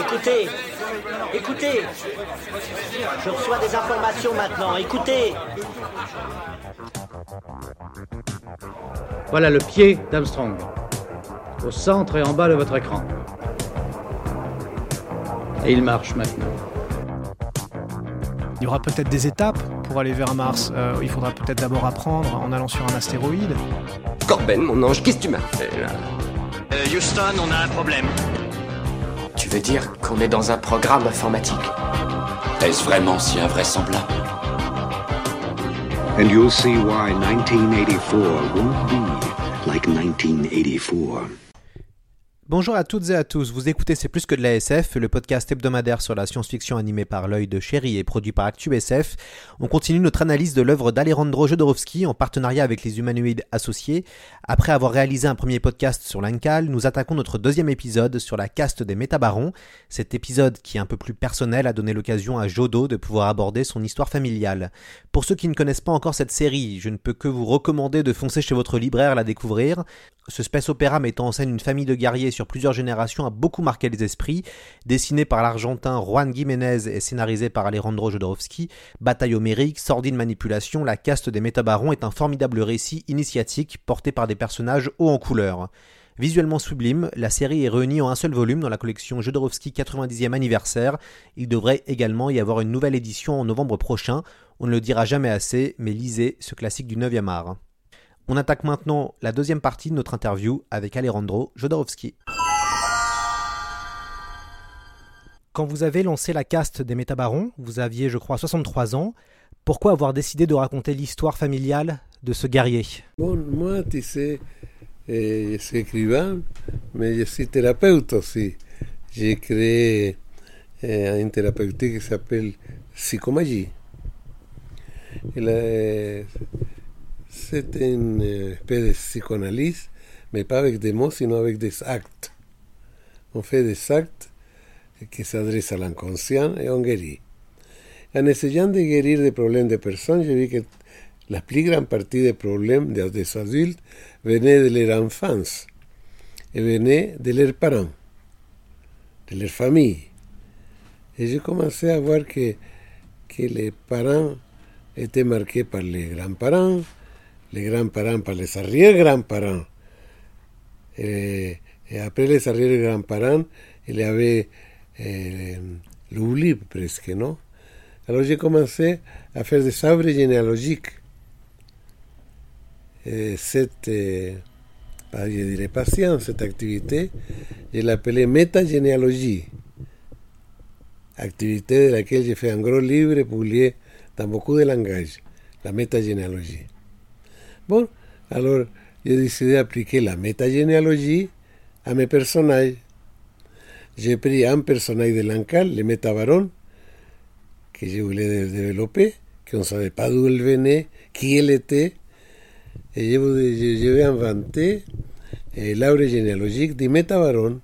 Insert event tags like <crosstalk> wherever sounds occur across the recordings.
Écoutez, écoutez. Je reçois des informations maintenant. Écoutez. Voilà le pied d'Armstrong. Au centre et en bas de votre écran. Et il marche maintenant. Il y aura peut-être des étapes pour aller vers Mars. Euh, il faudra peut-être d'abord apprendre en allant sur un astéroïde. Corben, mon ange, qu'est-ce que tu m'as fait là? Euh, Houston, on a un problème. Tu veux dire qu'on est dans un programme informatique Est-ce vraiment si invraisemblable And you'll see why 1984 won't be like 1984. Bonjour à toutes et à tous, vous écoutez C'est plus que de la SF, le podcast hebdomadaire sur la science-fiction animé par l'œil de chéri et produit par ActuSF. On continue notre analyse de l'œuvre d'Alejandro Jodorowsky en partenariat avec les humanoïdes associés. Après avoir réalisé un premier podcast sur l'Incal, nous attaquons notre deuxième épisode sur la caste des métabarons. Cet épisode, qui est un peu plus personnel, a donné l'occasion à Jodo de pouvoir aborder son histoire familiale. Pour ceux qui ne connaissent pas encore cette série, je ne peux que vous recommander de foncer chez votre libraire la découvrir. Ce space opéra mettant en scène une famille de guerriers sur plusieurs générations a beaucoup marqué les esprits. Dessiné par l'Argentin Juan Jiménez et scénarisé par Alejandro Jodorowsky, bataille homérique, sordide manipulation, la caste des métabarons est un formidable récit initiatique porté par des personnages hauts en couleur. Visuellement sublime, la série est réunie en un seul volume dans la collection Jodorowsky 90e anniversaire. Il devrait également y avoir une nouvelle édition en novembre prochain. On ne le dira jamais assez, mais lisez ce classique du 9e art. On attaque maintenant la deuxième partie de notre interview avec Alejandro Jodorowsky. Quand vous avez lancé la caste des métabarons, vous aviez, je crois, 63 ans. Pourquoi avoir décidé de raconter l'histoire familiale de ce guerrier? Bon, moi, tu sais, eh, je suis écrivain, mais je suis thérapeute aussi. J'ai créé eh, une thérapeutique qui s'appelle Psychomagie. Et C'est une espèce de psychanalyse, mais pas avec des mots, sinon avec des actes. On fait des actes qui s'adressent à l'inconscient et on guérit. En essayant de guérir des problèmes de personnes, j'ai vu que la plus grande partie des problèmes des, des adultes venaient de leur enfance et venaient de leurs parents, de leur famille. Et j'ai commencé à voir que, que les parents étaient marqués par les grands-parents, les grands-parents par les arrière-grands-parents. Et, après les arrière-grands-parents, il y avait eh, l'oubli presque, non Alors j'ai commencé à faire des arbres généalogiques. Et cette, euh, pas, je dirais patience, cette activité, je l'appelais métagénéalogie. Activité de laquelle j'ai fait un gros livre publié dans beaucoup de langages, la métagénéalogie. Bon, alors j'ai décidé d'appliquer la métagénéalogie à mes personnages. J'ai pris un personnage de l'Ancal, le métabaron, que je voulais dé- développer, qu'on ne savait pas d'où il venait, qui il était, et je, je vais inventer eh, l'arbre généalogique du métabaron.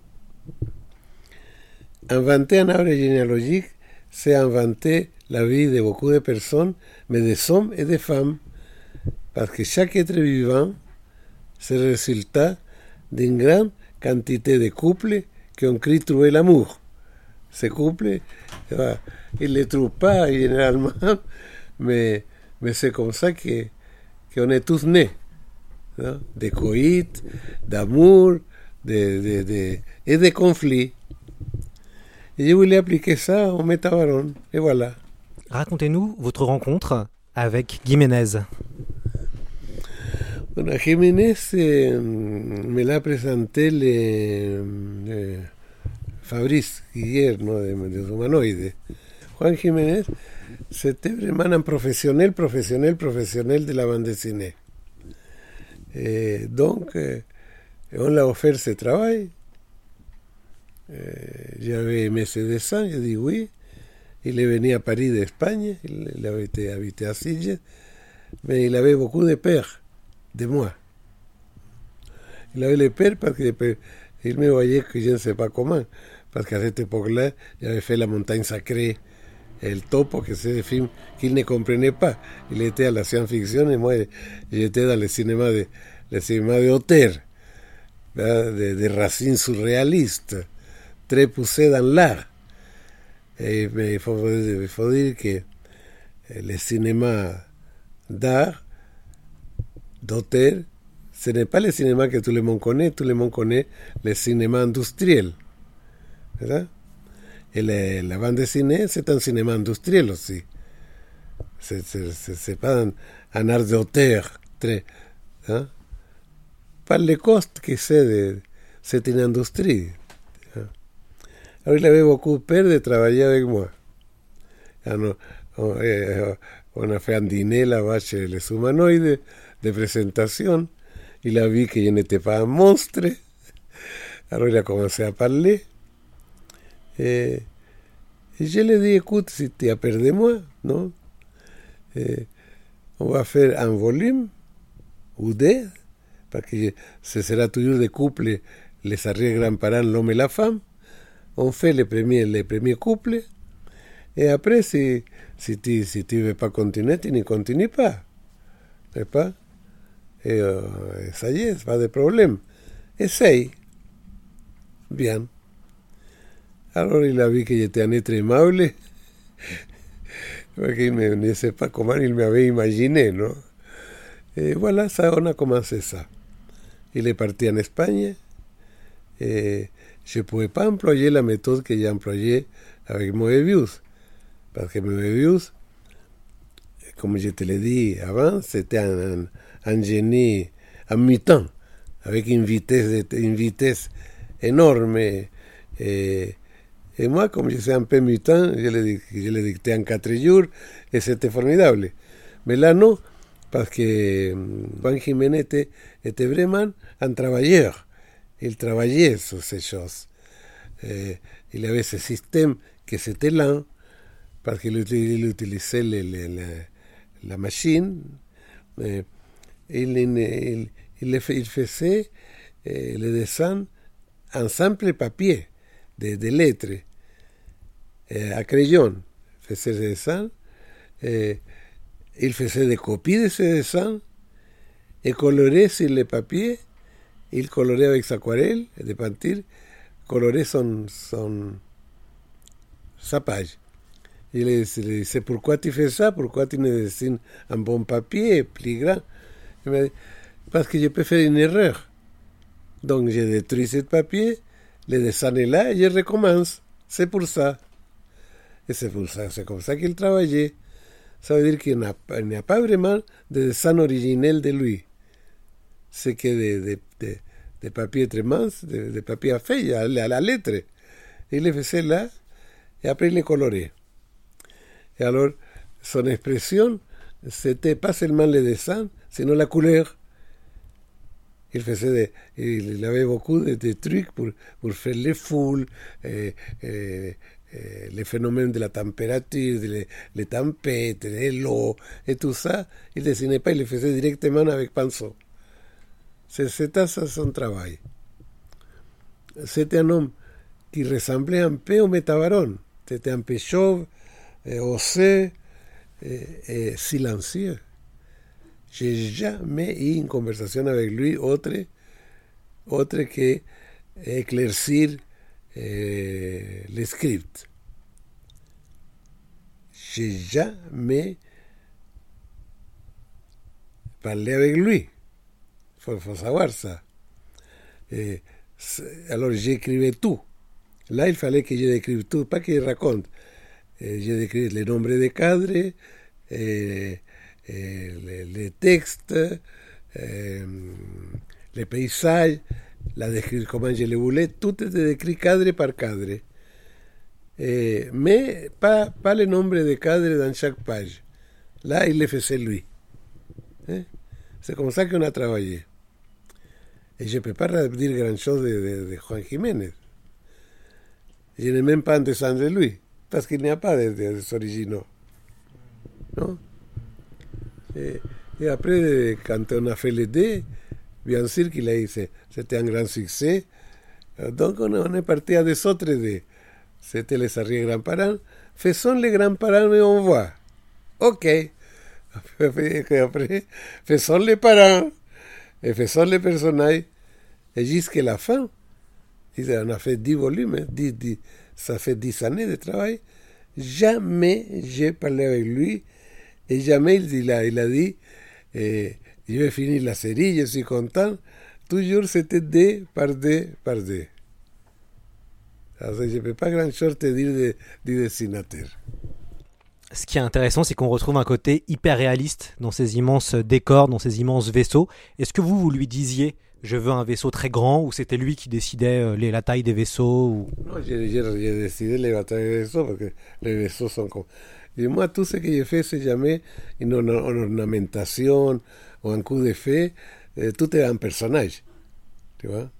Inventer un arbre généalogique, c'est inventer la vie de beaucoup de personnes, mais des hommes et des femmes, parce que chaque être vivant, c'est le résultat d'une grande quantité de couples qui ont cru trouver l'amour. Ces couples, eh ben, ils ne les trouvent pas <laughs> généralement, mais, mais c'est comme ça qu'on est tous nés. non? De coït, d'amour, de, de, de, et de conflits. Et je voulais appliquer ça au métabaron, et voilà. Racontez-nous votre rencontre avec Jiménez. Bueno, Jiménez eh, me la presenté le, le Fabrice Guiller, ¿no? de, de Humanoide. Juan Jiménez, c'était vraiment un professionnel, professionnel, professionnel de la bande dessinée. Et donc, eh, on l'a offert ce travail. Eh, J'avais aimé ce dessin, je dis oui. Il est venu à Paris d'Espagne, il, il avait été habité à Sitges, mais il avait beaucoup de peur de moi. Il avait les peurs parce qu'il me voyait que je ne sais pas comment, parce qu'à cette époque-là, j'avais fait La montagne sacrée, El Topo, que c'est des films qu'il ne comprenait pas. Il était à la science-fiction et moi, j'étais dans le cinéma de, le cinéma de Auteur, de, de racines surréalistes, très poussé dans l'art. Et, mais il faut, il faut dire que le cinéma d'art, d'auteur, ce n'est pas le cinéma que tout le monde connaît, tout le monde connaît le cinéma industriel. Et le- la bande dessinée, c'est un cinéma industriel aussi. C'est- pas un, art d'auteur. hein? Par les costes que c'est, de- c'est une industrie. hein? Alors il avait beaucoup peur de travailler avec moi. On, eh, on a fait un dîner là-bas chez les humanoïdes de présentation. Il a vu que je n'étais pas un monstre. Alors il a commencé à parler. Et, et je lui ai dit, écoute, si tu as peur de moi, non Eh, On va faire un volume ou deux, parce que ce sera toujours de couple, les arrière-grands-parents, l'homme et la femme. On fait les premiers, les premiers couples. Et après, si, si tu si tu veux pas continuer, tu ne continues pas. N'est-ce pas Ça <laughs> y est, pas de problème. Essaye. Bien. Alors il a vu que j'étais un être aimable, qu'il ne, sait pas comment il m'avait imaginé, non Et voilà, ça, on a commencé ça. Il est parti en Espagne, je ne pouvais pas employer la méthode que j'ai employée avec Moebius, parce que Moebius, comme je te l'ai dit avant, c'était un, un, génie en mi-temps, avec une vitesse, une vitesse énorme. Et, et moi, comme je suis un peu mi-temps, je le, je en quatre jours, et c'était formidable. Mais là, non, parce que mm, Juan Jiménez était, était vraiment un travailleur. Il travaillait sur ces choses. Eh, il avait ce système que c'était lent, parce qu'il uti- il utilisait le- le- le- la machine. Eh, il, il, il- il il faisait le dessin en simple papier, de, lettres, à crayon. Faisait le dessin. il faisait des copies de ce dessin et colorait sur le papier. Il colorait avec sa de peinture, colorait son, son, sa page. Il lui disait, pourquoi tu fais ça? Pourquoi tu ne dessines un bon papier, plus grand Il parce que je peux faire une erreur. Donc je détruis ce papier, le dessin est là et je recommence. C'est pour ça. Et c'est pour ça, c'est comme ça qu'il travaillait. Ça veut dire qu'il n'y a pas vraiment de dessin originel de lui. C'est que de, de, de, de papier très mince, de, de papier à feuille, à, la- à la lettre. Il le faisait là et après il le colorait. Et alors, son expression, c'était pas seulement le dessin, sinon la couleur. Il faisait des- il, avait beaucoup de, de trucs pour, pour faire les foules, eh, eh, eh, les phénomènes de la température, de les, les tempêtes, de l'eau, et tout ça. Il dessinait pas, il le faisait directement avec pinceau. C'était ça son travail. C'était un homme qui ressemblait un peu au métabaron. C'était un peu chauve, osé et, et silencieux. J'ai jamais eu une conversation avec lui autre, autre que éclaircir eh, le script. J'ai jamais parlé avec lui. Il faut, faut savoir ça. Et alors j'écrivais tout. Là, il fallait que je décrive tout, pas je raconte. Eh, je décris les nombres de cadres, eh, les, les textes, eh, les paysages, la comment je les voulais, tout était décrit cadre par cadre. Eh, mais pas, pas le nombre de cadres dans chaque page. Là, il le faisait lui. Eh, C'est comme ça qu'on a travaillé. Et je ne peux pas dire grand-chose de, de- Juan Jiménez. Je n'ai même pas dessin de lui, parce qu'il n'y a pas de, de, originaux. Non et, après, quand on a fait les dés, bien sûr qu'il a eu, c'était un grand succès. Donc on, est parti à des autres dés. C'était les arrière-grands-parents. Faisons les grands-parents et on voit. OK. <laughs> Après, faisons les parents et faisons les personnages. Et jusqu'à la fin, on a fait 10 volumes, hein, 10, 10, ça fait 10 années de travail. Jamais j'ai parlé avec lui et jamais il a, il a dit eh, je vais finir la série, je suis content. Toujours c'était dé par dé par dé. Alors, je ne peux pas grand-chose te dire de, du dessinateur. Ce qui est intéressant, c'est qu'on retrouve un côté hyper réaliste dans ces immenses décors, dans ces immenses vaisseaux. Est-ce que vous, vous lui disiez je veux un vaisseau très grand ou c'était lui qui décidait euh, les, la taille des vaisseaux ou... Non, j'ai décidé la taille des vaisseaux parce que les vaisseaux sont comme... Et moi, tout ce que j'ai fait, c'est jamais une, ornementation ou un coup de. Eh, tout est un personnage. Tu vois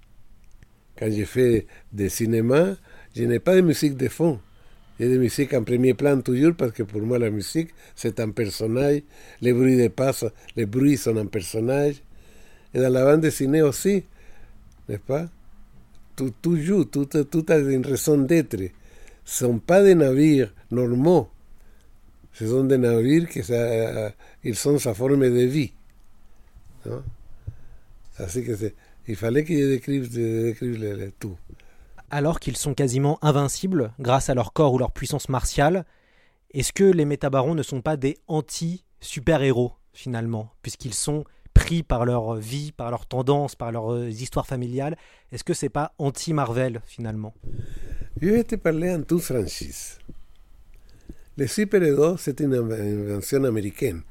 Quand j'ai fait des cinémas, je n'ai pas de musique de fond. J'ai de musique en premier plan toujours parce que pour moi la musique c'est un personnage, les bruits de pas, les bruits sont un personnage. Et dans la bande dessinée aussi, n'est-ce pas? Tout, tout joue, tout, tout a une raison d'être. Ce ne sont pas des navires normaux, ce sont des navires qui ils sont sa forme de vie. Non Así que il fallait que je décrive, je décrive le, le tout. Alors qu'ils sont quasiment invincibles grâce à leur corps ou leur puissance martiale, est-ce que les métabarons ne sont pas des anti-super-héros finalement, puisqu'ils sont pris par leur vie, par leur tendance, par leurs histoires familiales? Est-ce que c'est pas anti-Marvel finalement? Je vais te parler en toute franchise. Leslie Peredot, c'est une invention américaine.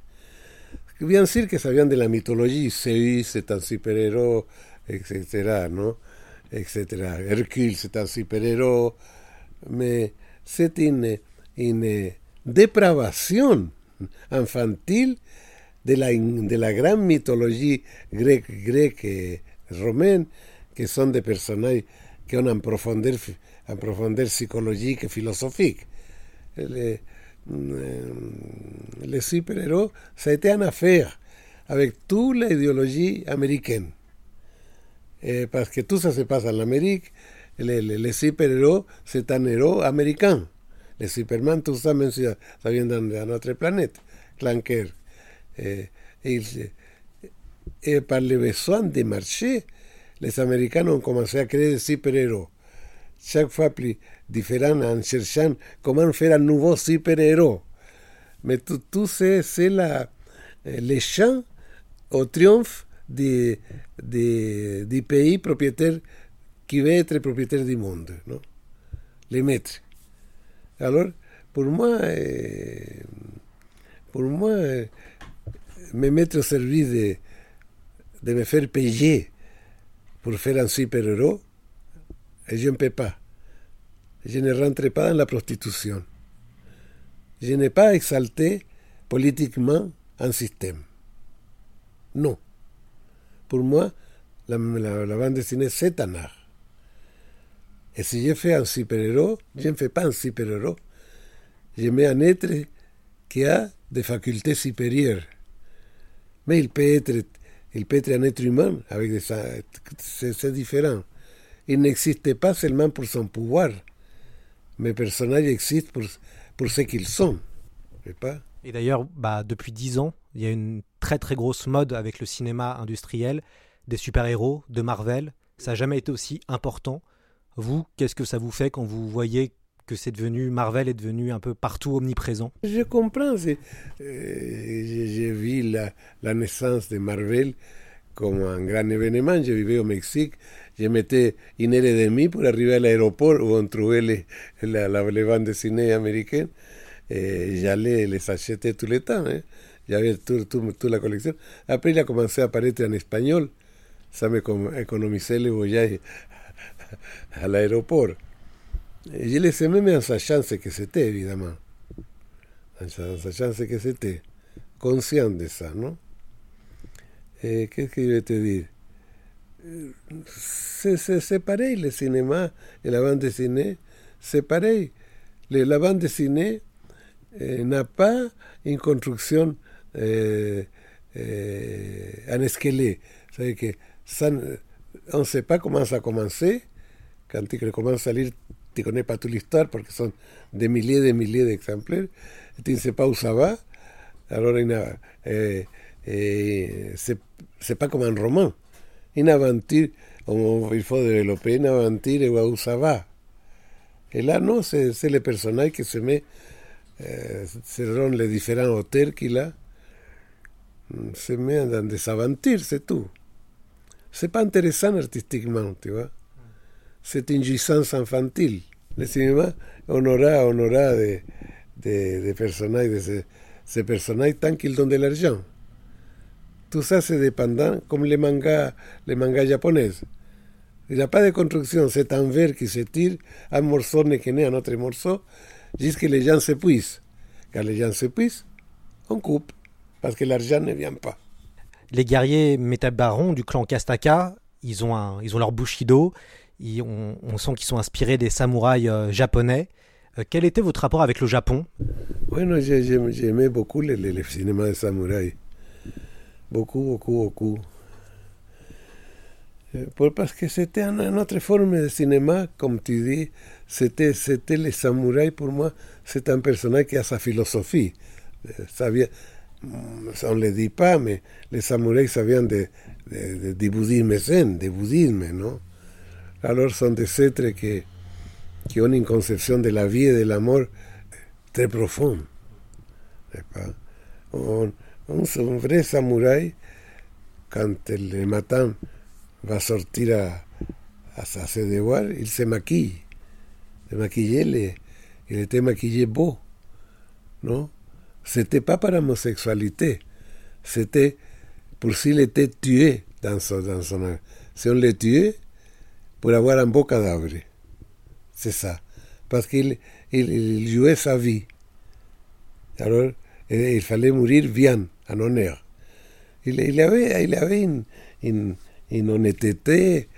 Bien decir que sabían de la mitología, Zeus c'est un superhéroe, etc. ¿no? etc. Hercule c'est un superhéroe, mais c'est une, une depravación infantil de la, de la gran mitología greca grec, romana, que son de personajes que van a aprofundar, a aprofundar psicològic i. Les, les super-héros, ça a affaire avec toute l'idéologie américaine. Et parce que se passe en Amérique, les, les, les super-héros, c'est un héros américain. Les Superman, tout ça, même si ça vient. Clanker. Et, par les besoins de marché, les Américains ont commencé à créer des super-héros. Chaque fois plus différents en cherchant comment faire un nouveau super-héros. Mais tout, tout c'est, les champs au triomphe du, du, du, pays propriétaire qui veut être propriétaire du monde, non? les maîtres. Alors, pour moi, eh, pour moi, eh, me mettre au service de, de me faire payer pour faire un super-héros, et je ne peux pas. Je ne rentre pas dans la prostitution. Je n'ai pas exalté politiquement un système. Non. Pour moi, la, la, la bande dessinée, c'est un art. Et si je fais un super-héros, je ne fais pas un super-héros. Je mets un être qui a des facultés supérieures. Mais il peut être, il peut être un être humain avec des, c'est différent. Il n'existe pas seulement pour son pouvoir. Mes personnages existent pour, pour ce qu'ils sont. Pas Et d'ailleurs, bah, depuis dix ans, il y a une très très grosse mode avec le cinéma industriel, des super-héros, de Marvel. Ça n'a jamais été aussi important. Vous, qu'est-ce que ça vous fait quand vous voyez que c'est devenu Marvel est devenu un peu partout omniprésent? Je comprends. Euh, J'ai vu la, la, naissance de Marvel comme un grand événement. Je vivais au Mexique. Je mettais une heure et demie pour arriver à l'aéroport où on trouvait les, la, la, les bandes dessinées américaines. Et j'allais les acheter tout le temps. Hein. J'avais toute tout, tout la collection. Après, il a commencé à apparaître en espagnol. Ça m'économisait les voyages à l'aéroport. Je les <laughs> aimais, mais en sachant ce que c'était, évidemment. En sachant ce que c'était. Conscient de ça, non Qu'est-ce que je vais te dire C'est pareil, le cinéma et la bande dessinée, c'est pareil. Le, la bande dessinée eh, n'a pas une construction eh, eh, en squelette. C'est-à-dire que ça, on ne sait pas comment ça a commencé. Quand il commence à lire tu ne connais pas toute l'histoire parce que sont des milliers et des milliers d'exemplaires. Tu ne sais pas où ça va. Alors, eh, eh, c'est pas comme un roman. Une aventure, on- il faut développer voir où ça va. Et là, non, c'est le personnage qui se met euh, selon les différents auteurs qu'il mm, se met dans des aventures, c'est tout. C'est pas intéressant artistiquement, tu vois. C'est une jouissance infantile. Le cinéma, on aura, on aura des, des, de ces, ces personnages tant qu'ils donnent de l'argent. Tout ça, c'est dépendant, comme les mangas, les mangas japonais. Il n'y a pas de construction, c'est un verre qui se tire, un morceau n'est qu'un un autre morceau, jusqu'à les gens s'épuisent. Quand les gens s'épuisent, on coupe, parce que l'argent ne vient pas. Les guerriers métabarons du clan Kastaka, ils ont, un, ils ont leur bushido, ils- on, on sent qu'ils sont inspirés des samouraïs euh, japonais. Euh, quel était votre rapport avec le Japon? J'ai- j'aimais beaucoup le, le- le cinéma de samouraï. Beaucoup, beaucoup, beaucoup. Pour- parce que c'était une, autre forme de cinéma, comme tu dis. C'était, c'était les samouraïs, pour moi, c'est un personnage qui a sa philosophie. Mm, on ne le dit pas, mais les samouraïs, ça vient de, de- de- du bouddhisme zen, du bouddhisme, non Alors, sont des êtres qui, qui ont une conception de la vie et de l'amour très profonde. pas un, un- vrai samouraï, quand le matin va sortir à, à, à il se maquille. Se maquillait, le- il était maquillé beau. Non C'était pas par homosexualité. C'était pour s'il était tué dans son, dans son... Si on le tuait, pour avoir un beau cadavre. C'est ça. Parce qu'il il, il jouait sa vie. Alors, eh, il fallait mourir bien, a Nonea. Y la, y la ve, ahí la ve en, en, en Oneteté,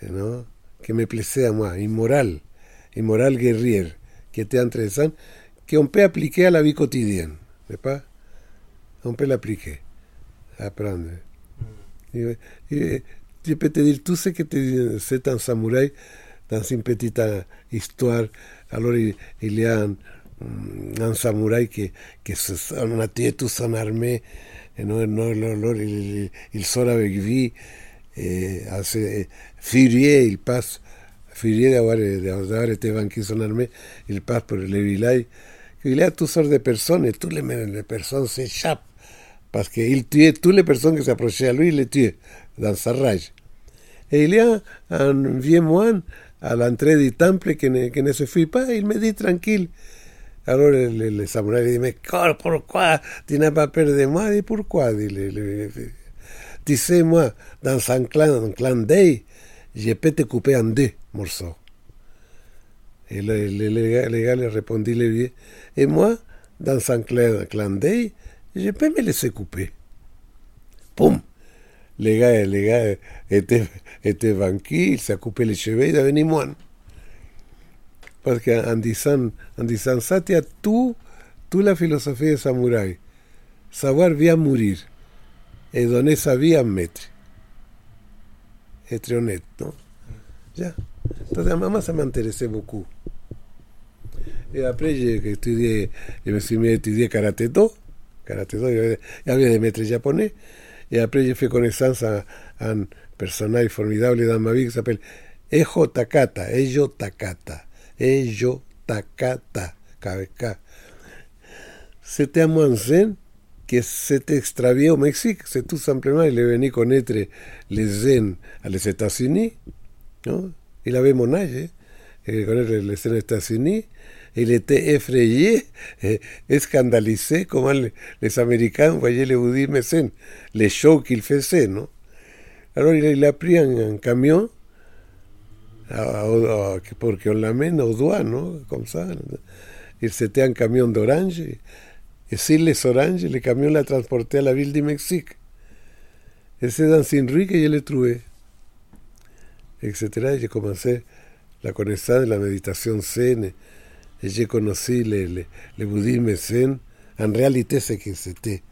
¿no? que me plesea más, inmoral, inmoral guerrier, que te interesan, que un pe apliqué a la vida cotidiana, ¿verdad? Un pe la apliqué, aprende. Mm. Y, y, y te dir, tú sé que te sé tan samurái, tan simpetita, histoire, alors il, il y a un, Mm, un samurái che, che sono nati sono armé eh, no, no, loro, il, il solo avec vie hace, eh, firie il pass firie de avare de avare te van che il pass per le vilai il a tu sor de persone tu le men se chap parce que il tue tu le persone che si approche a lui le tue dans sa rage et il y a un vieux moine à l'entrée du temple qui ne, qui ne se fuit pas il me dit tranquille Alors le, le, le samouraï lui dit, mais pourquoi tu n'as pas peur de moi Il dit, pourquoi dit le, le- Tu sais, moi, dans un clan, un clan d'Ei, je peux te couper en deux morceaux. Et le, gars, gars lui répondit, vieux, et moi, dans un clan, clan d'Ei, je peux me laisser couper. Poum Le gars, le gars était, était vaincu, il s'est coupé les cheveux, il est devenu moine. Porque Andisan, Andisan Satya, tú, tú la filosofía de Samurai. Sabar vía morir. Edonesa vía metre. Etrionet, ¿no? Ya. Entonces, además se me interesé mucho. Y después que estudié, yo me estudié karate do, karate do, yo había de metre japonés. Y después yo fui con el Sansa a un personaje formidable de Amavik, que se llama Ejo Takata, Ello Takata ello tacata, cabecá. Se te amansen que se te extravió México, se tú simplement le vení con etre les zen a les États ¿no? Y la vemos nalle, eh, con etre les zen y le te effrayé, eh, escandalicé como les, les pues américains voyaient les bouddhismes zen, les shows qu'ils faisaient, ¿no? Alors il a pris un camión, qu'on l'amène au doigt, non Comme ça. Il c'était un camion d'orange. Et, sur les oranges, le camion l'a transporté à la ville du Mexique. Et c'est dans une que je l'ai trouvé. Etc. Et J'ai commencé la connaissance de la méditation zen. Et, j'ai connu le, le, le bouddhisme zen. En réalité, c'est que c'était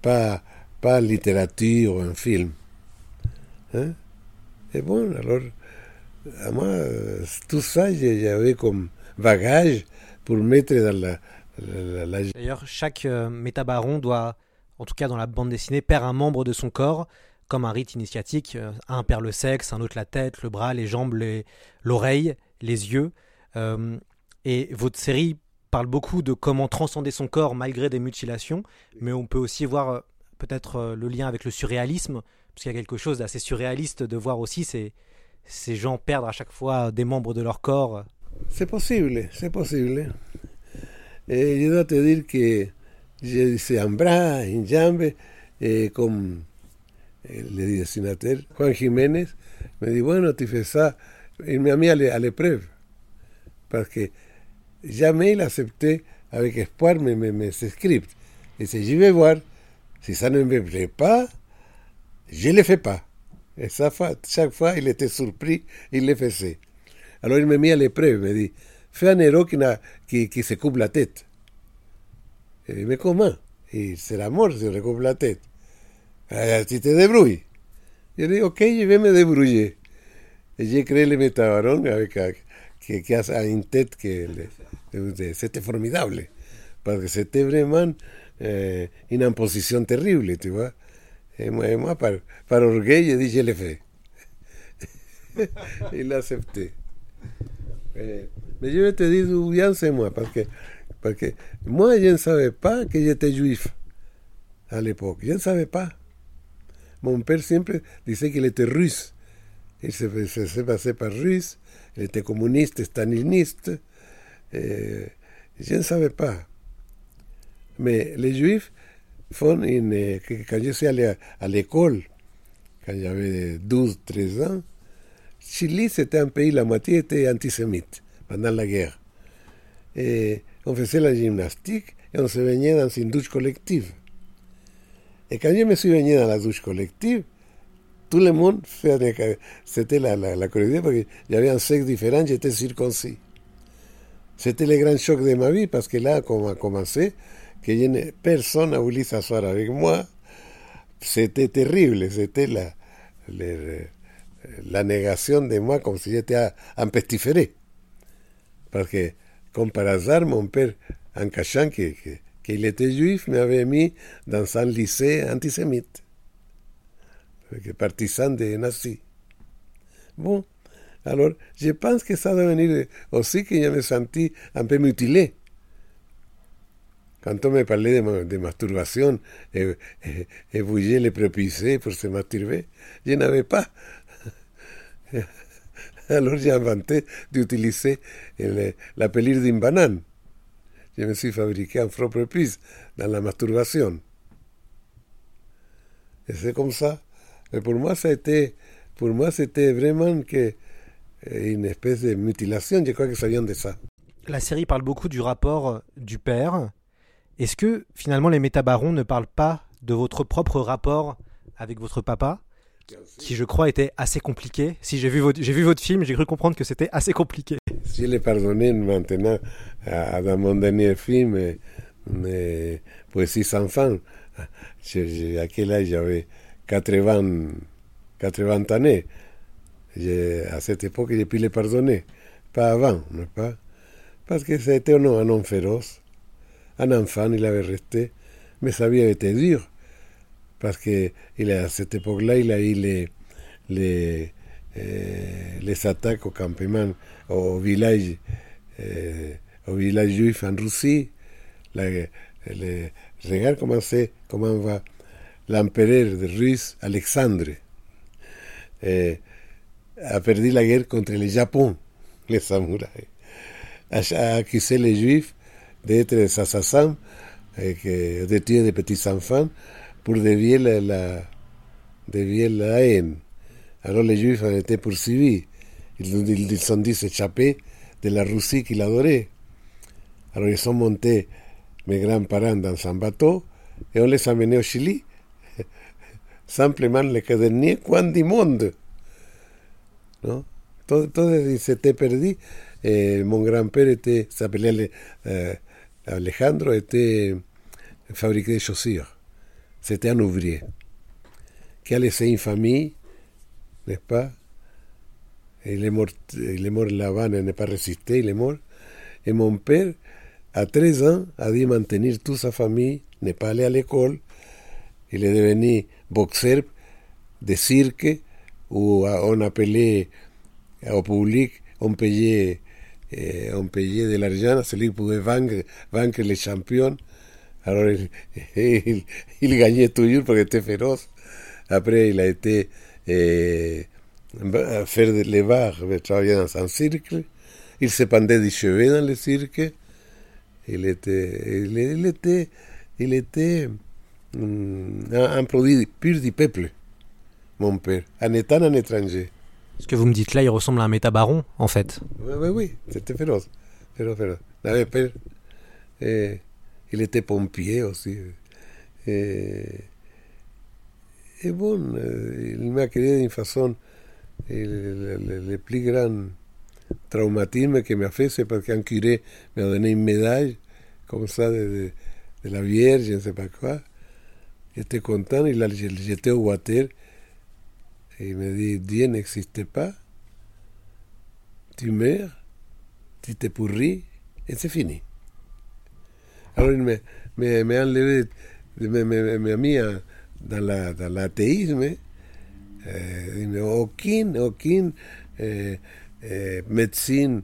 pas, pas en littérature ou en film. Hein? Et bon, alors, à moi, euh, tout ça, j'avais comme bagage pour mettre dans la, D'ailleurs, chaque euh, métabaron doit, en tout cas dans la bande dessinée, perdre un membre de son corps. comme un rite initiatique. Euh, Un perd le sexe, un autre la tête, le bras, les jambes, l'oreille, les yeux. Euh, et votre série parle beaucoup de comment transcender son corps malgré des mutilations, mais on peut aussi voir euh, peut-être euh, le lien avec le surréalisme, parce qu'il y a quelque chose d'assez surréaliste de voir aussi ces, ces gens perdre à chaque fois des membres de leur corps. C'est possible, c'est possible. Et je dois te dire que j'ai un bras, une jambe, et comme eh, le dessinateur Juan Jiménez me dit, bueno, tu fais ça, il m'a mis à l'é- à l'épreuve. Parce que jamais il acceptait avec espoir mes, mes, mes scripts. Il dit, je vais voir, si ça ne me plaît pas, je ne le fais pas. Et fa- chaque fois, il était surpris, il le faisait. Alors il me mit à l'épreuve, me dit, fais un héros qui, qui, qui se coupe la tête. Et dis, mais comment Et c'est la mort si je coupe la tête. Ah, tu te débrouilles. Je dis, ok, je vais me débrouiller. Et j'ai créé le métabaron avec qui, qui a une tête que c'était formidable. Parce que c'était vraiment euh, une imposition terrible, tu vois. Et moi, et moi, par, par orgueil, j'ai dit, je le fais. il l'a accepté. Eh, mais je vais te dire d'où vient c'est moi, parce que, parce que moi, je ne savais pas que j'étais juif à l'époque. Je ne savais pas. Mon père siempre disait qu'il était russe. Il se faisait passer par russe. Il était communiste, staliniste. Eh, je ne savais pas. Mais les juifs eh, que- Quand je suis allé à, l'école, quand j'avais 12, 13 ans, Chili, c'était un pays, la moitié était antisémite pendant la guerre. Et on faisait la gymnastique et on se baignait dans une douche collective. Et quand je me suis baigné dans la douche collective, tout le monde c'était la, la, la parce qu'il y avait un sexe différent, j'étais circoncis. C'était le grand choc de ma vie parce que là, comme a commencé, que je n'ai- personne n'a voulu s'asseoir avec moi. C'était terrible, c'était la, la négation de moi comme si j'étais un- un pestiféré. Parce que, comme par hasard, mon père, en cachant que- que- qu'il était juif, m'avait mis dans un lycée antisémite, que partisan des nazis. Bon, alors je pense que ça doit venir aussi que je me sentis un peu mutilé. Quand on me parlait de, ma- de masturbation et, et, et bouger les prépucés pour se masturber, je n'avais pas. <laughs> Alors j'ai inventé d'utiliser la pelure d'une banane. Je me suis fabriqué un faux prépuce dans la masturbation. Et c'est comme ça. Mais pour moi, ça a été, pour moi, c'était vraiment que, eh, une espèce de mutilation. Je crois que ça vient de ça. La série parle beaucoup du rapport euh, du père. Est-ce que finalement les métabarons ne parlent pas de votre propre rapport avec votre papa, qui je crois était assez compliqué? Si j'ai vu, votre- j'ai vu votre film, j'ai cru comprendre que c'était assez compliqué. Je l'ai pardonné maintenant à, dans mon dernier film, mais pour six enfants. Je- je- à quel âge j'avais 80, 80 années? Je- à cette époque, j'ai pu le pardonner. Pas avant, n'est pas? Parce que c'était un, un homme féroce. Un enfant, il avait resté. Mais sa vie avait été. Parce que il a- à cette époque-là, il a eu les, les, eh, les attaques au campement, au village, eh, au village juif en Russie. Le- regarde comment c'est, comment va l'empereur de russe, Alexandre, eh, a perdu la guerre contre le Japon, les samouraïs. A accusé les juifs d'être des assassins, eh, que, de tuer des petits enfants pour dévier la, la, dévier la haine. Alors les juifs ont été poursuivis. Ils, ils, ils sont dit s'échapper de la Russie qu'ils adoraient. Alors ils sont montés, mes grands-parents, dans un bateau <laughs> et on les a menés au Chili. Simplement le dernier coin du monde. ¿no? Todo, todo ils s'étaient perdus. Et mon grand-père s'appelait euh, Alejandro, était fabriqué de chaussures. C'était un ouvrier qui a laissé une famille, n'est-ce pas il est, mort, il est mort Havane, il n'a pas résisté, il est mort. Et mon père, à 13 ans, a dû maintenir toute sa famille, n'est pas allé à l'école. Il est devenu boxeur de cirque où on appelait au public, on payait, eh, on payait de l'argent à celui qui pouvait vaincre, vaincre les champions. Alors il, il, il gagnait toujours était féroce. Après, il a été eh, à faire les dans un cirque. Il se pendait des cheveux dans le cirque. Il était, il, était, il était mm, un, un produit pur du peuple, mon père, en étant un étranger. Ce que vous me dites là, il ressemble à un métabaron, en fait. Oui, oui, oui, c'était féroce. féroce, féroce. Peur. Et il était pompier aussi. Et, bon, il m'a créé d'une façon. Le, plus grand traumatisme que m'a fait, c'est parce qu'un curé m'a donné une médaille, comme ça, de, la Vierge, je ne sais pas quoi. J'étais content, il l'a jeté au water. Et il me dit, Dieu n'existe pas, tu meurs, tu te pourris, et c'est fini. Alors il me, me, me enlevé, me, me, me, mis dans, la, l'athéisme, il me aucune, aucune euh, euh, médecine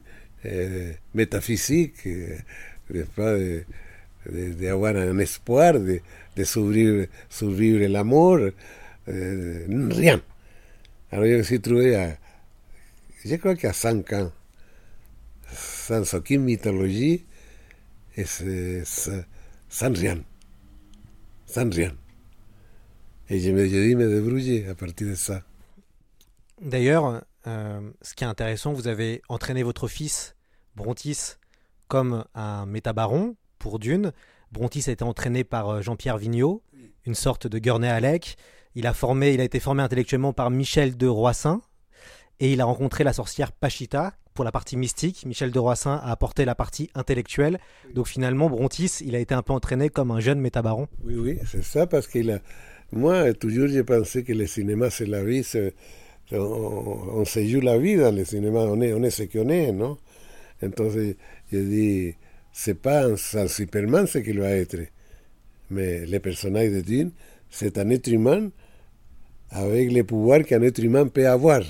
métaphysique, pas, de, de, de, avoir un espoir, de, de survivre, survivre rien. Alors je me suis trouvé à, je crois qu'à 5 ans, sans aucune mythologie, et c'est, sans rien. Sans rien. Et je me suis dit me débrouiller à partir de ça. D'ailleurs, euh, ce qui est intéressant, vous avez entraîné votre fils, Brontis, comme un métabaron pour Dune. Brontis a été entraîné par Jean-Pierre Vigneault, une sorte de Gurney Alec. Il a, formé, il a été formé intellectuellement par Michel de Roissin et il a rencontré la sorcière Pachita pour la partie mystique. Michel de Roissin a apporté la partie intellectuelle. Donc finalement, Brontis, il a été un peu entraîné comme un jeune métabaron. Oui, oui, c'est ça, parce qu'il a. Moi, toujours, j'ai pensé que le cinéma, c'est la vie. On, on, se joue la vie dans le cinéma. On est, on est ce qu'on est, non? Entonces, je dis, c'est pas un, Superman ce qu'il va être. Mais le personnage de Dune, c'est un être humain avec les pouvoirs qu'un être humain peut avoir.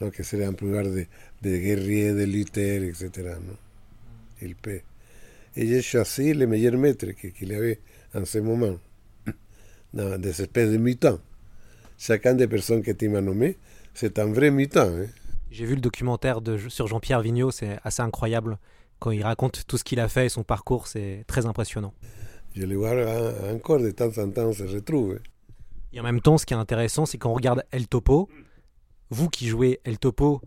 Donc, serait un pouvoir de, de guerrier, de lutteur, etc. Il peut. Et j'ai choisi le meilleur maître qu'il avait en ce moment, dans des espèces de mutants. Chacun des personnes que tu m'as nommées, c'est un vrai mutant. Hein? J'ai vu le documentaire de, sur Jean-Pierre Vigneault, c'est assez incroyable. Quand il raconte tout ce qu'il a fait et son parcours, c'est très impressionnant. Je le vois encore de temps en temps, on se retrouve. Et en même temps, ce qui est intéressant, c'est qu'on regarde El Topo. Vous qui jouez El Topo,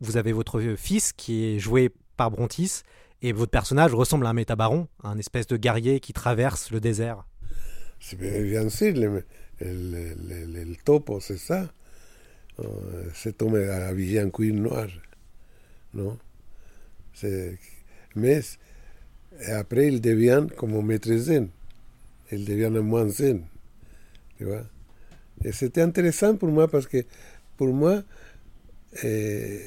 vous avez votre fils qui est joué par Brontis, et votre personnage ressemble à un métabaron, un espèce de guerrier qui traverse le désert. C'est bien sûr, le, le, le, le topo, c'est ça. Cet homme habillé en cuir noir. Non? Mais après, il devient comme maître zen. Il devient un moine zen. Tu vois c'était intéressant pour moi parce que, pour moi, eh,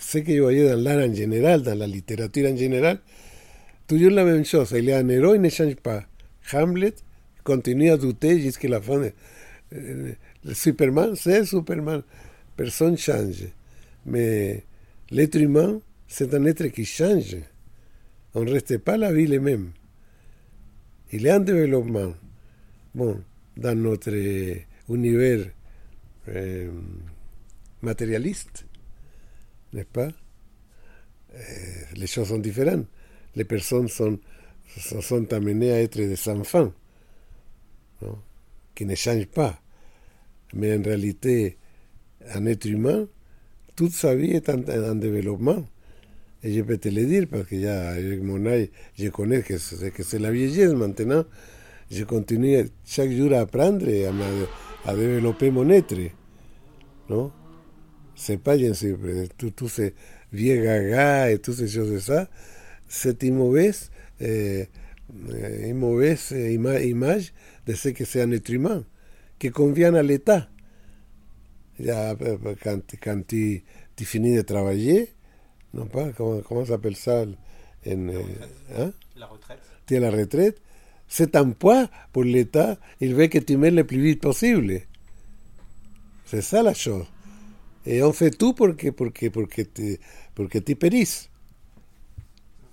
ce que je voyais dans l'art en général, dans la littérature en général, toujours la même chose. Il y a un héros, il ne change pas. Hamlet continue à douter jusqu'à la fin. De, Superman, c'est Superman. Personne ne change. Mais l'être humain, c'est un être qui change. On ne reste pas la vie les mêmes. Il a un développement. Bon, dans notre univers euh, matérialiste, n'est-ce pas? Euh, Les choses sont différentes. Les personnes sont, sont amenées à être des enfants qui ne changent pas. Mais en réalité, un être humain, toute sa vie est en, en développement. Et je peux te le dire parce que ya mon âge, je connais que c'est, que c'est la vieillesse maintenant. Je continue chaque jour à apprendre et à, à développer mon être. Non C'est pas bien sûr, tout ces vieux gaga et toutes ces choses-là, c'est une mauvaise, euh, une mauvaise ima image de ce que c'est un être humain, qui convient à l'État. Quand, quand tu finis de travailler, non pas, comment, comment s'appelle ça en, la, hein? la retraite. Tu es à la retraite. C'est un poids pour l'État. Il veut que tu meurs le plus vite possible. C'est ça la chose. Et on fait tout pour que, pour que, pour que, tu, pour que tu périsses.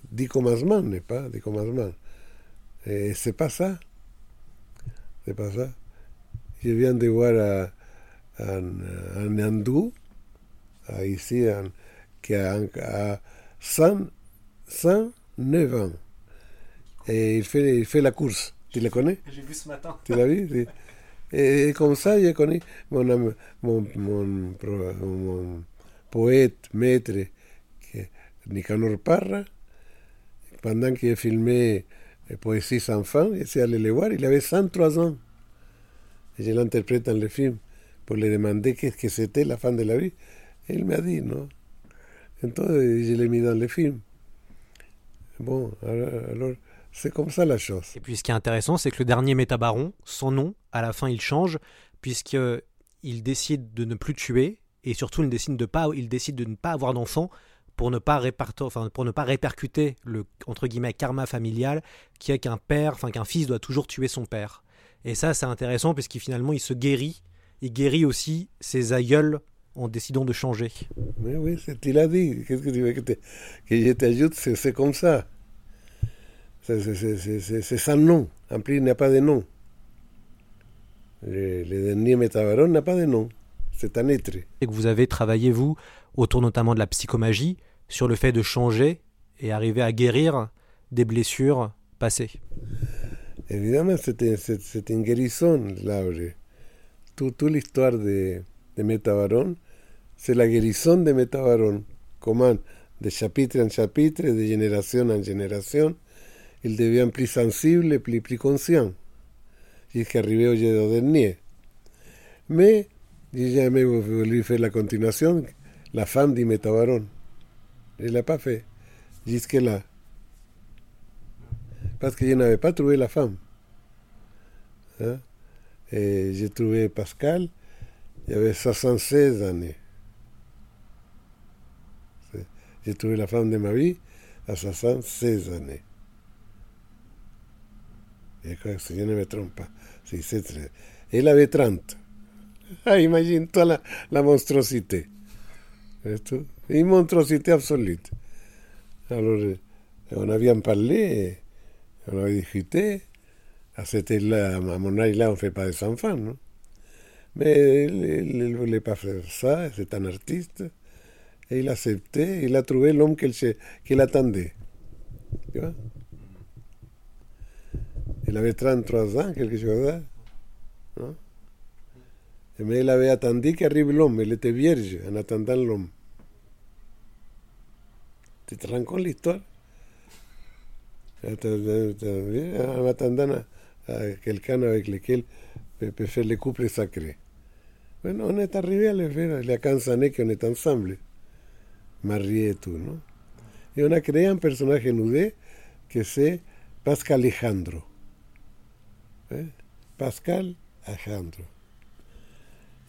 Du commencement, n'est pas? Du commencement. Et c'est pas ça. C'est pas ça. Je viens de voir un, un, un hindou, ici, un, qui a, a 100, 109 ans. Et il fait, il fait la course. Tu le connais? J'ai vu ce matin. Tu l'as vu? <laughs> Et comme ça, je connais mon, mon, mon, mon poète, maître, Nicanor Parra. Pendant qu'il filmé Poésie sans fin, j'étais allé le voir, il avait 103 ans. Et je l'interprète dans le film pour lui demander qu'est-ce que c'était la fin de la vie. Et il m'a dit, non. Entonces, je l'ai mis dans le film. Bon, alors, c'est comme ça la chose. Et puis ce qui est intéressant, c'est que le dernier métabaron, son nom, à la fin, il change, puisqu'il décide de ne plus tuer, et surtout il décide de, ne pas avoir d'enfant pour ne pas enfin, pour ne pas répercuter le entre guillemets karma familial qui est qu'un père, enfin qu'un fils doit toujours tuer son père. Et ça, c'est intéressant puisqu'il finalement il se guérit, il guérit aussi ses aïeuls en décidant de changer. Mais oui, il a dit. Qu'est-ce que tu veux que, te, que je t'ajoute? C'est comme ça. C'est sans nom. En plus, il n'y a pas de nom. Le, le dernier métabaron n'a pas de nom. C'est un être. Et que vous avez travaillé, vous, autour notamment de la psychomagie, sur le fait de changer et arriver à guérir des blessures passées. Évidemment, c'est une guérison, Laure. Toute, toute l'histoire de, de Metabarón, Selaguerizón de Metabarón, Comán, de chapitre en chapitre, de generación en generación, el debian pli sensible, pli pli conscient, y que arribeo lledo del nie. Me, y ya me volví a la continuación, la fan de Metabarón, y la pafe, y es que la. Parce que yo n'avais pas trouvé la femme. Hein? Et j'ai trouvé Pascal, il avait 76 années. J'ai trouvé la femme de ma vie à 76 années. Et si je ne me trompe pas, elle avait 30. Ah, imagine toda la, la monstruosité. Esto, une monstruosité absolue. Alors, on avait parlé, on avait discuté. À cet âge-là, à mon âge-là, on ne fait pas des enfants, non Mais il ne voulait pas faire ça, c'est un artiste. Et il a accepté, il a trouvé l'homme qu'il qu attendait. Tu vois? Il avait 33 ans, quelque chose là. Non? Mais il avait attendu qu'arrive l'homme, il était vierge en attendant l'homme. Tu te rends compte l'histoire? En attendant quelqu'un avec lequel peut faire le couple sacré. Bueno, honeta riviale, vera, le alcanzan ¿eh? que honeta ensamble. Marrietu, ¿no? Y una crea un personaje nudé que se eh, Pascal Alejandro. ¿Eh? Pascal Alejandro.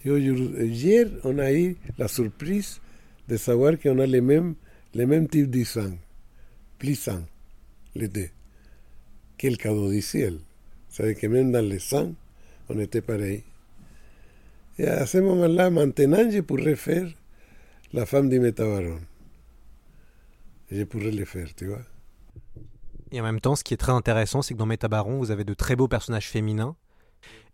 Y ayer, on ahí la sorpresa de saber que on a le même, le même type de sang, plissant, l'été, que el cado de ciel. ¿Sabe que même dans le sang, on était pareil. Et à ce moment-là, maintenant, je pourrais faire la femme du métabaron. Je pourrais le faire, tu vois. Et en même temps, ce qui est très intéressant, c'est que dans Métabaron, vous avez de très beaux personnages féminins.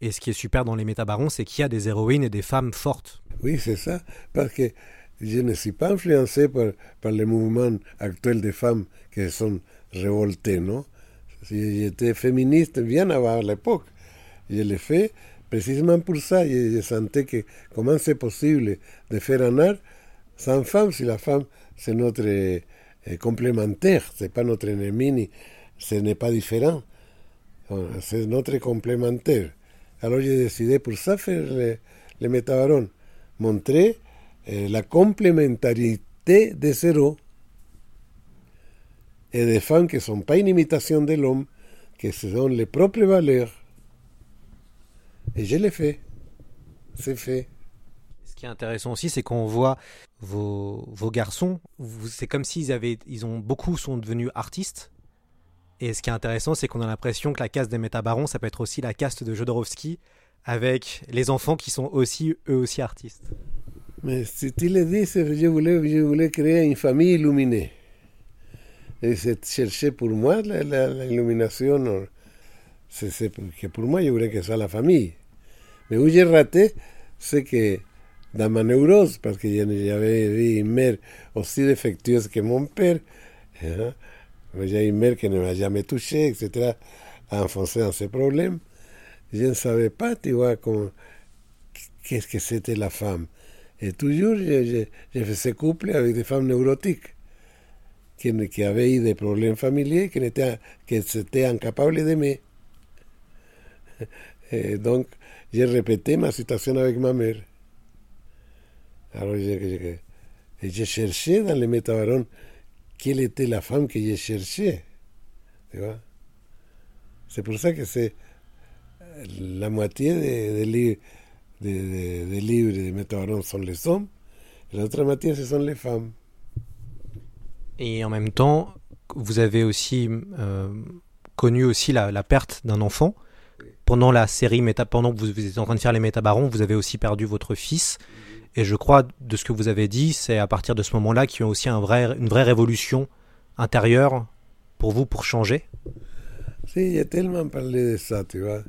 Et ce qui est super dans les Métabarons, c'est qu'il y a des héroïnes et des femmes fortes. Oui, c'est ça. Parce que je ne suis pas influencé par, par les mouvements actuels des femmes qui sont révoltées, non? J'étais féministe bien avant l'époque. Je l'ai fait précisément pour ça. Je, sentais que comment c'est possible de faire un art sans femme si la femme c'est notre eh, complémentaire, c'est pas notre ennemi, ni, ce n'est pas différent. C'est notre complémentaire. Alors j'ai décidé pour ça faire le, le métabaron, montrer eh, la complémentarité des zéros et des femmes qui ne sont pas une imitation de l'homme, qui sont les propres valeurs. Et je l'ai fait. C'est fait. Ce qui est intéressant aussi, c'est qu'on voit vos, vos garçons, c'est comme s'ils avaient, ils ont beaucoup sont devenus artistes. Et ce qui est intéressant, c'est qu'on a l'impression que la caste des métabarons, ça peut être aussi la caste de Jodorowsky, avec les enfants qui sont aussi eux aussi artistes. Mais si tu le dis, je voulais, je voulais créer une famille illuminée. Et c'est chercher pour moi l'illumination. C'est que pour moi, je voulais que ça la famille. Mais où j'ai raté, c'est que dans ma neurose, parce que j'avais une mère aussi défectueuse que mon père, hein, j'ai une mère qui ne m'a jamais touché, etc., enfoncé dans ses problèmes. Je ne savais pas, tu vois, qu'est-ce que c'était la femme. Et toujours, je, je, faisais couple avec des femmes neurotiques qui, avaient eu des problèmes familiers, qui étaient, qui étaient incapables <laughs> d'aimer. Et donc, j'ai répété ma situation avec ma mère. Alors, j'ai cherché dans les métabarons quelle était la femme que j'ai cherchée. C'est pour ça que c'est la moitié des, des, des, des livres de sont les hommes, l'autre moitié, ce sont les femmes. Et en même temps, vous avez aussi euh, connu aussi la perte d'un enfant pendant la série méta, pendant que vous, vous, êtes en train de faire les métabarons, vous avez aussi perdu votre fils. Et je crois, de ce que vous avez dit, c'est à partir de ce moment-là qu'il y a aussi une vraie révolution intérieure pour vous, pour changer. Si, j'ai tellement parlé de ça, tu vois.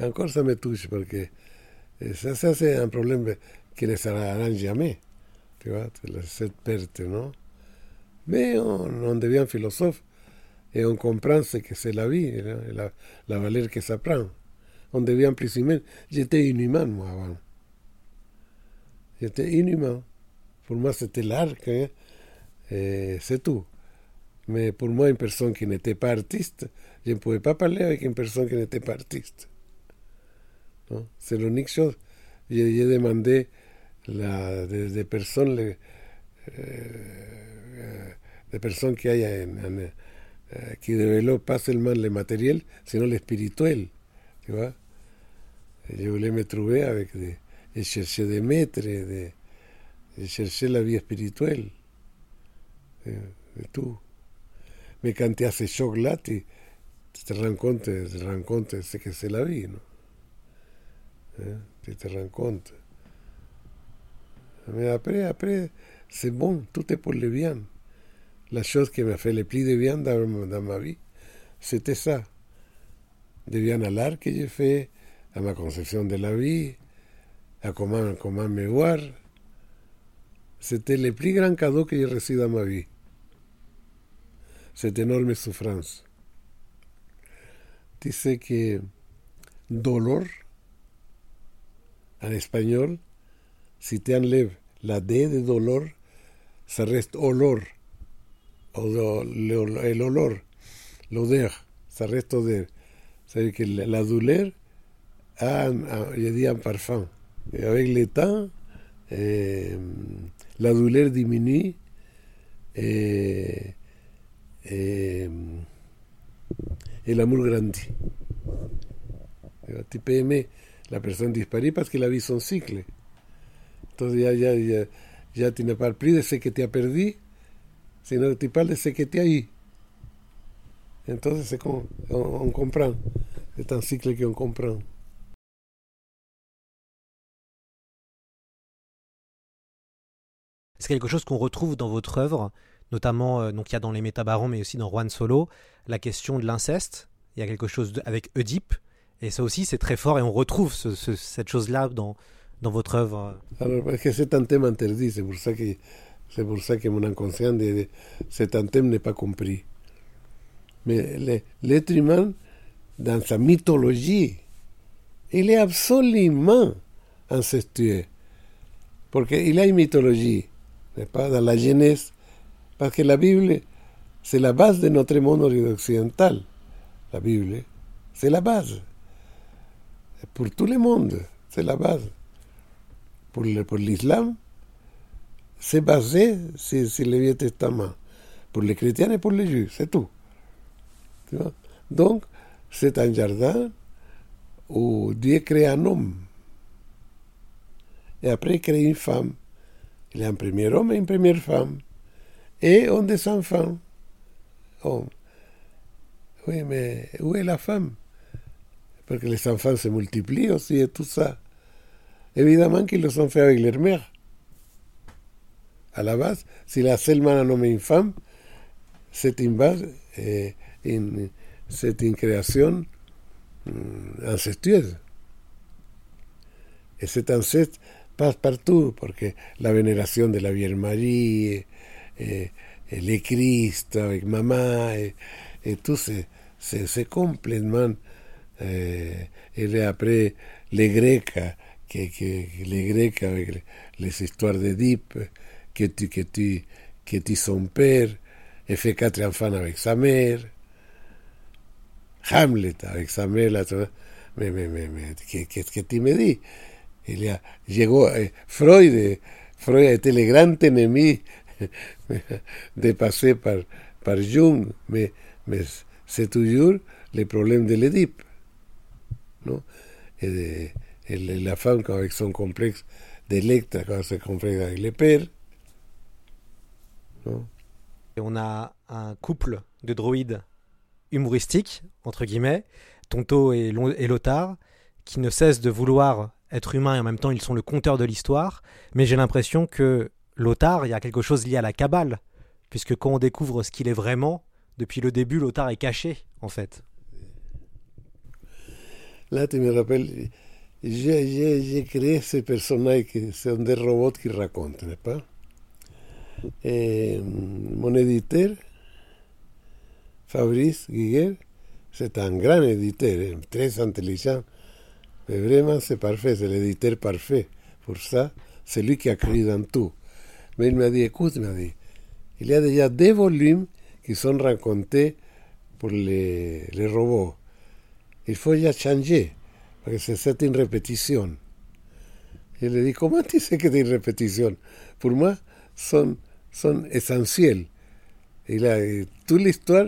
Encore, ça me touche parce que ça, c'est un problème qui ne s'arrange jamais, tu vois, cette perte, non? Mais on, on devient philosophe et on comprend ce que c'est la vie, la valeur que ça prend. On plus humain. J'étais inhumain, moi, avant. J'étais inhumain. Pour moi, c'était l'arc, hein? c'est tout. Mais pour moi, une personne qui n'était pas artiste, je ne pouvais pas parler avec une personne qui n'était pas artiste. C'est l'unique chose. J'ai demandé la, des, des personnes qui, hay en, en, pas seulement le matériel, sinon le spirituel. Tu vois je voulais me trouver avec des, et chercher des maîtres, de, de chercher la vie spirituelle, de, de tout. Mais quand tu as ce choc-là, tu, tu, te rends compte, tu te rends compte de ce que c'est la vie, non hein? Tu te rends compte. Mais après, après, c'est bon, tout est pour le bien. La chose qui m'a fait le plus de bien dans, dans ma vie, c'était ça. De bien à l'art que j'ai fait, a la Concepción de la Vi, a Comán, Comán Meguar. Se te le pli gran cadó que yo resida Mavi. Se te enorme sufranza. Dice que dolor en español, si te han lev, la D de dolor se resta olor, o do, el olor, lo deja, se resta de, sabe que la, la je dis un parfum. Et avec le temps, eh, la douleur diminue et, et, et l'amour grandit. Tu peux aimer la personne disparue parce que la vie son cycle. Entonces ya, ya, ya, ya tu ne parles plus de ce que tu as perdu, sino tu parles de ce que tu as eu. Entonces on, on comprend. C'est un cycle qu'on comprend. C'est quelque chose qu'on retrouve dans votre œuvre, notamment euh, donc il y a dans les Métabarons, mais aussi dans Juan Solo, la question de l'inceste. Il y a quelque chose avec Oedipe, et ça aussi c'est très fort, et on retrouve ce, ce, cette chose-là dans, dans votre œuvre. Alors, parce que c'est un thème interdit, c'est pour ça que c'est pour ça que mon inconscient de, c'est un thème n'est pas compris. Mais l'être humain, dans sa mythologie, il est absolument incestueux. Parce qu'il a une mythologie dans la Genèse, parce que la Bible, c'est la base de notre monde occidental. La Bible, c'est la base. Pour tout le monde, c'est la base. Pour, l'islam, c'est basé sur, le Vieux Testament. Pour les chrétiens et pour les juifs, c'est tout. Donc, c'est un jardin où Dieu crée un homme. Et après, il crée une femme. Un premier homme et une première femme. Et ont des enfants. Oh. Oui, mais où est la femme Parce que les enfants se multiplient aussi et tout ça. Évidemment qu'ils le ont fait avec leur mère. À la base, si la Selma a nommé une femme, c'est une base, eh, c'est une création mm, incestueuse. Et cet ancêtre Passepartout, porque la veneración de la Vierge María, eh, el Cristo, el Mamá, eh, entonces se, se cumplen, man. Eh, y après, le greca, que, que le greca, les histoires d'Oedipe, que tu, que tu, que tu son père, et fait quatre enfants avec sa mère, Hamlet avec sa mère, la, mais, mais, mais, mais, que, que, que tu me dis? A, llegó, eh, Freud, eh, Freud été le grand ennemi <laughs> dépassé par, par Jung, mais, c'est toujours le problème de l'Édipe. Non de, et la femme avec son complexe d'Electra, quand se complexe avec le père. On a un couple de droïdes humoristiques, entre guillemets, Tonto et Lothar, qui ne cessent de vouloir être humains et en même temps ils sont le conteur de l'histoire. Mais j'ai l'impression que Lothar, il y a quelque chose lié à la cabale, puisque quand on découvre ce qu'il est vraiment, depuis le début, Lothar est caché, en fait. Là, tu me rappelles, j'ai créé ces personnages qui sont des robots qui racontent, n'est-ce pas? Eh, mon éditeur, Fabrice Guiguer, c'est un grand éditeur, très intelligent. Mais vraiment, c'est parfait, c'est l'éditeur parfait. Pour ça, c'est lui qui a écrit dans tout. Mais il m'a dit, écoute, il m'a dit, il y a déjà deux volumes qui sont racontés pour les, les robots. Il faut ya changer, parce que lui dit, comment tu sais que c'est une répétition Pour moi, sont son essentiels. Et là, toute l'histoire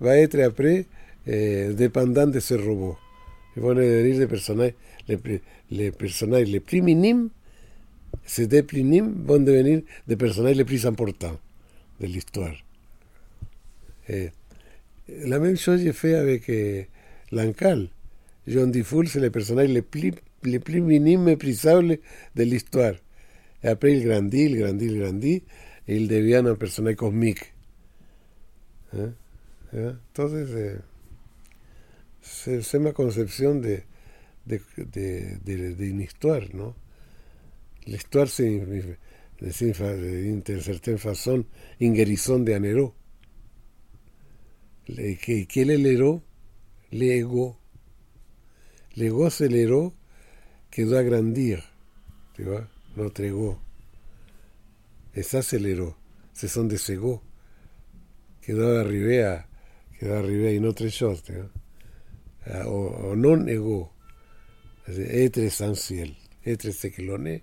va être après eh, de ce robot. Le pone devenir de priminim, se devenir de personaje le prisan portant, de l'histoire. Eh, la même chose j'ai fait avec euh, l'Ancal. John Diffoul, c'est le personnage le plus, minime méprisable de l'histoire. Et après, il grandit, il grandit, il grandit, et il devient un personnage cosmique. ¿Eh? ¿Eh? Entonces, Sema concepción de, de, de, de, de inistuar, ¿no? L'estuar significa en façon ingerizón de aneró. Que, que le leró, le ego. L'ego se leró, quedó agrandir. ¿Te va? No tregó. Desaceleró. Se son desegó. Quedó arribea, quedó arribea y no trechó. ¿te va? ο, ο νον εγώ έτρεσαν σιελ έτρεσε que λονέ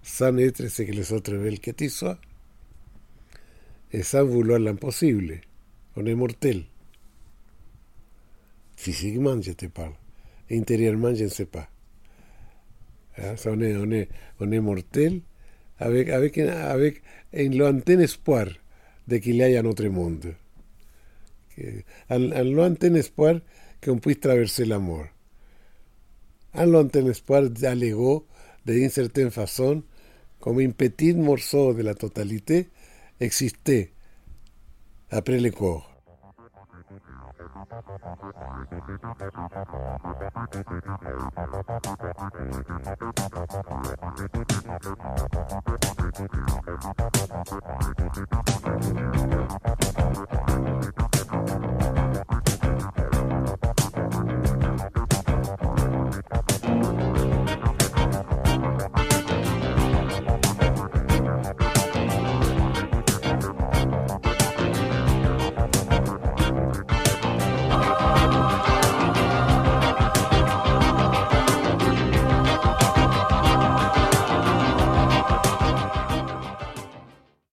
σαν έτρεσε que les otreve que tisoa σαν βουλό αλλά imposible on est mortel. Physiquement je te parle intérieurement je ne sais pas ça, on, est, on, est, on est mortel avec, avec, avec un lointain espoir de qu'il y ait un autre monde al all'antene spuar che un puoi traversare l'amor. All'antene spuar allegò d'une certaine façon come un petit morceau de la totalité existait après le corps.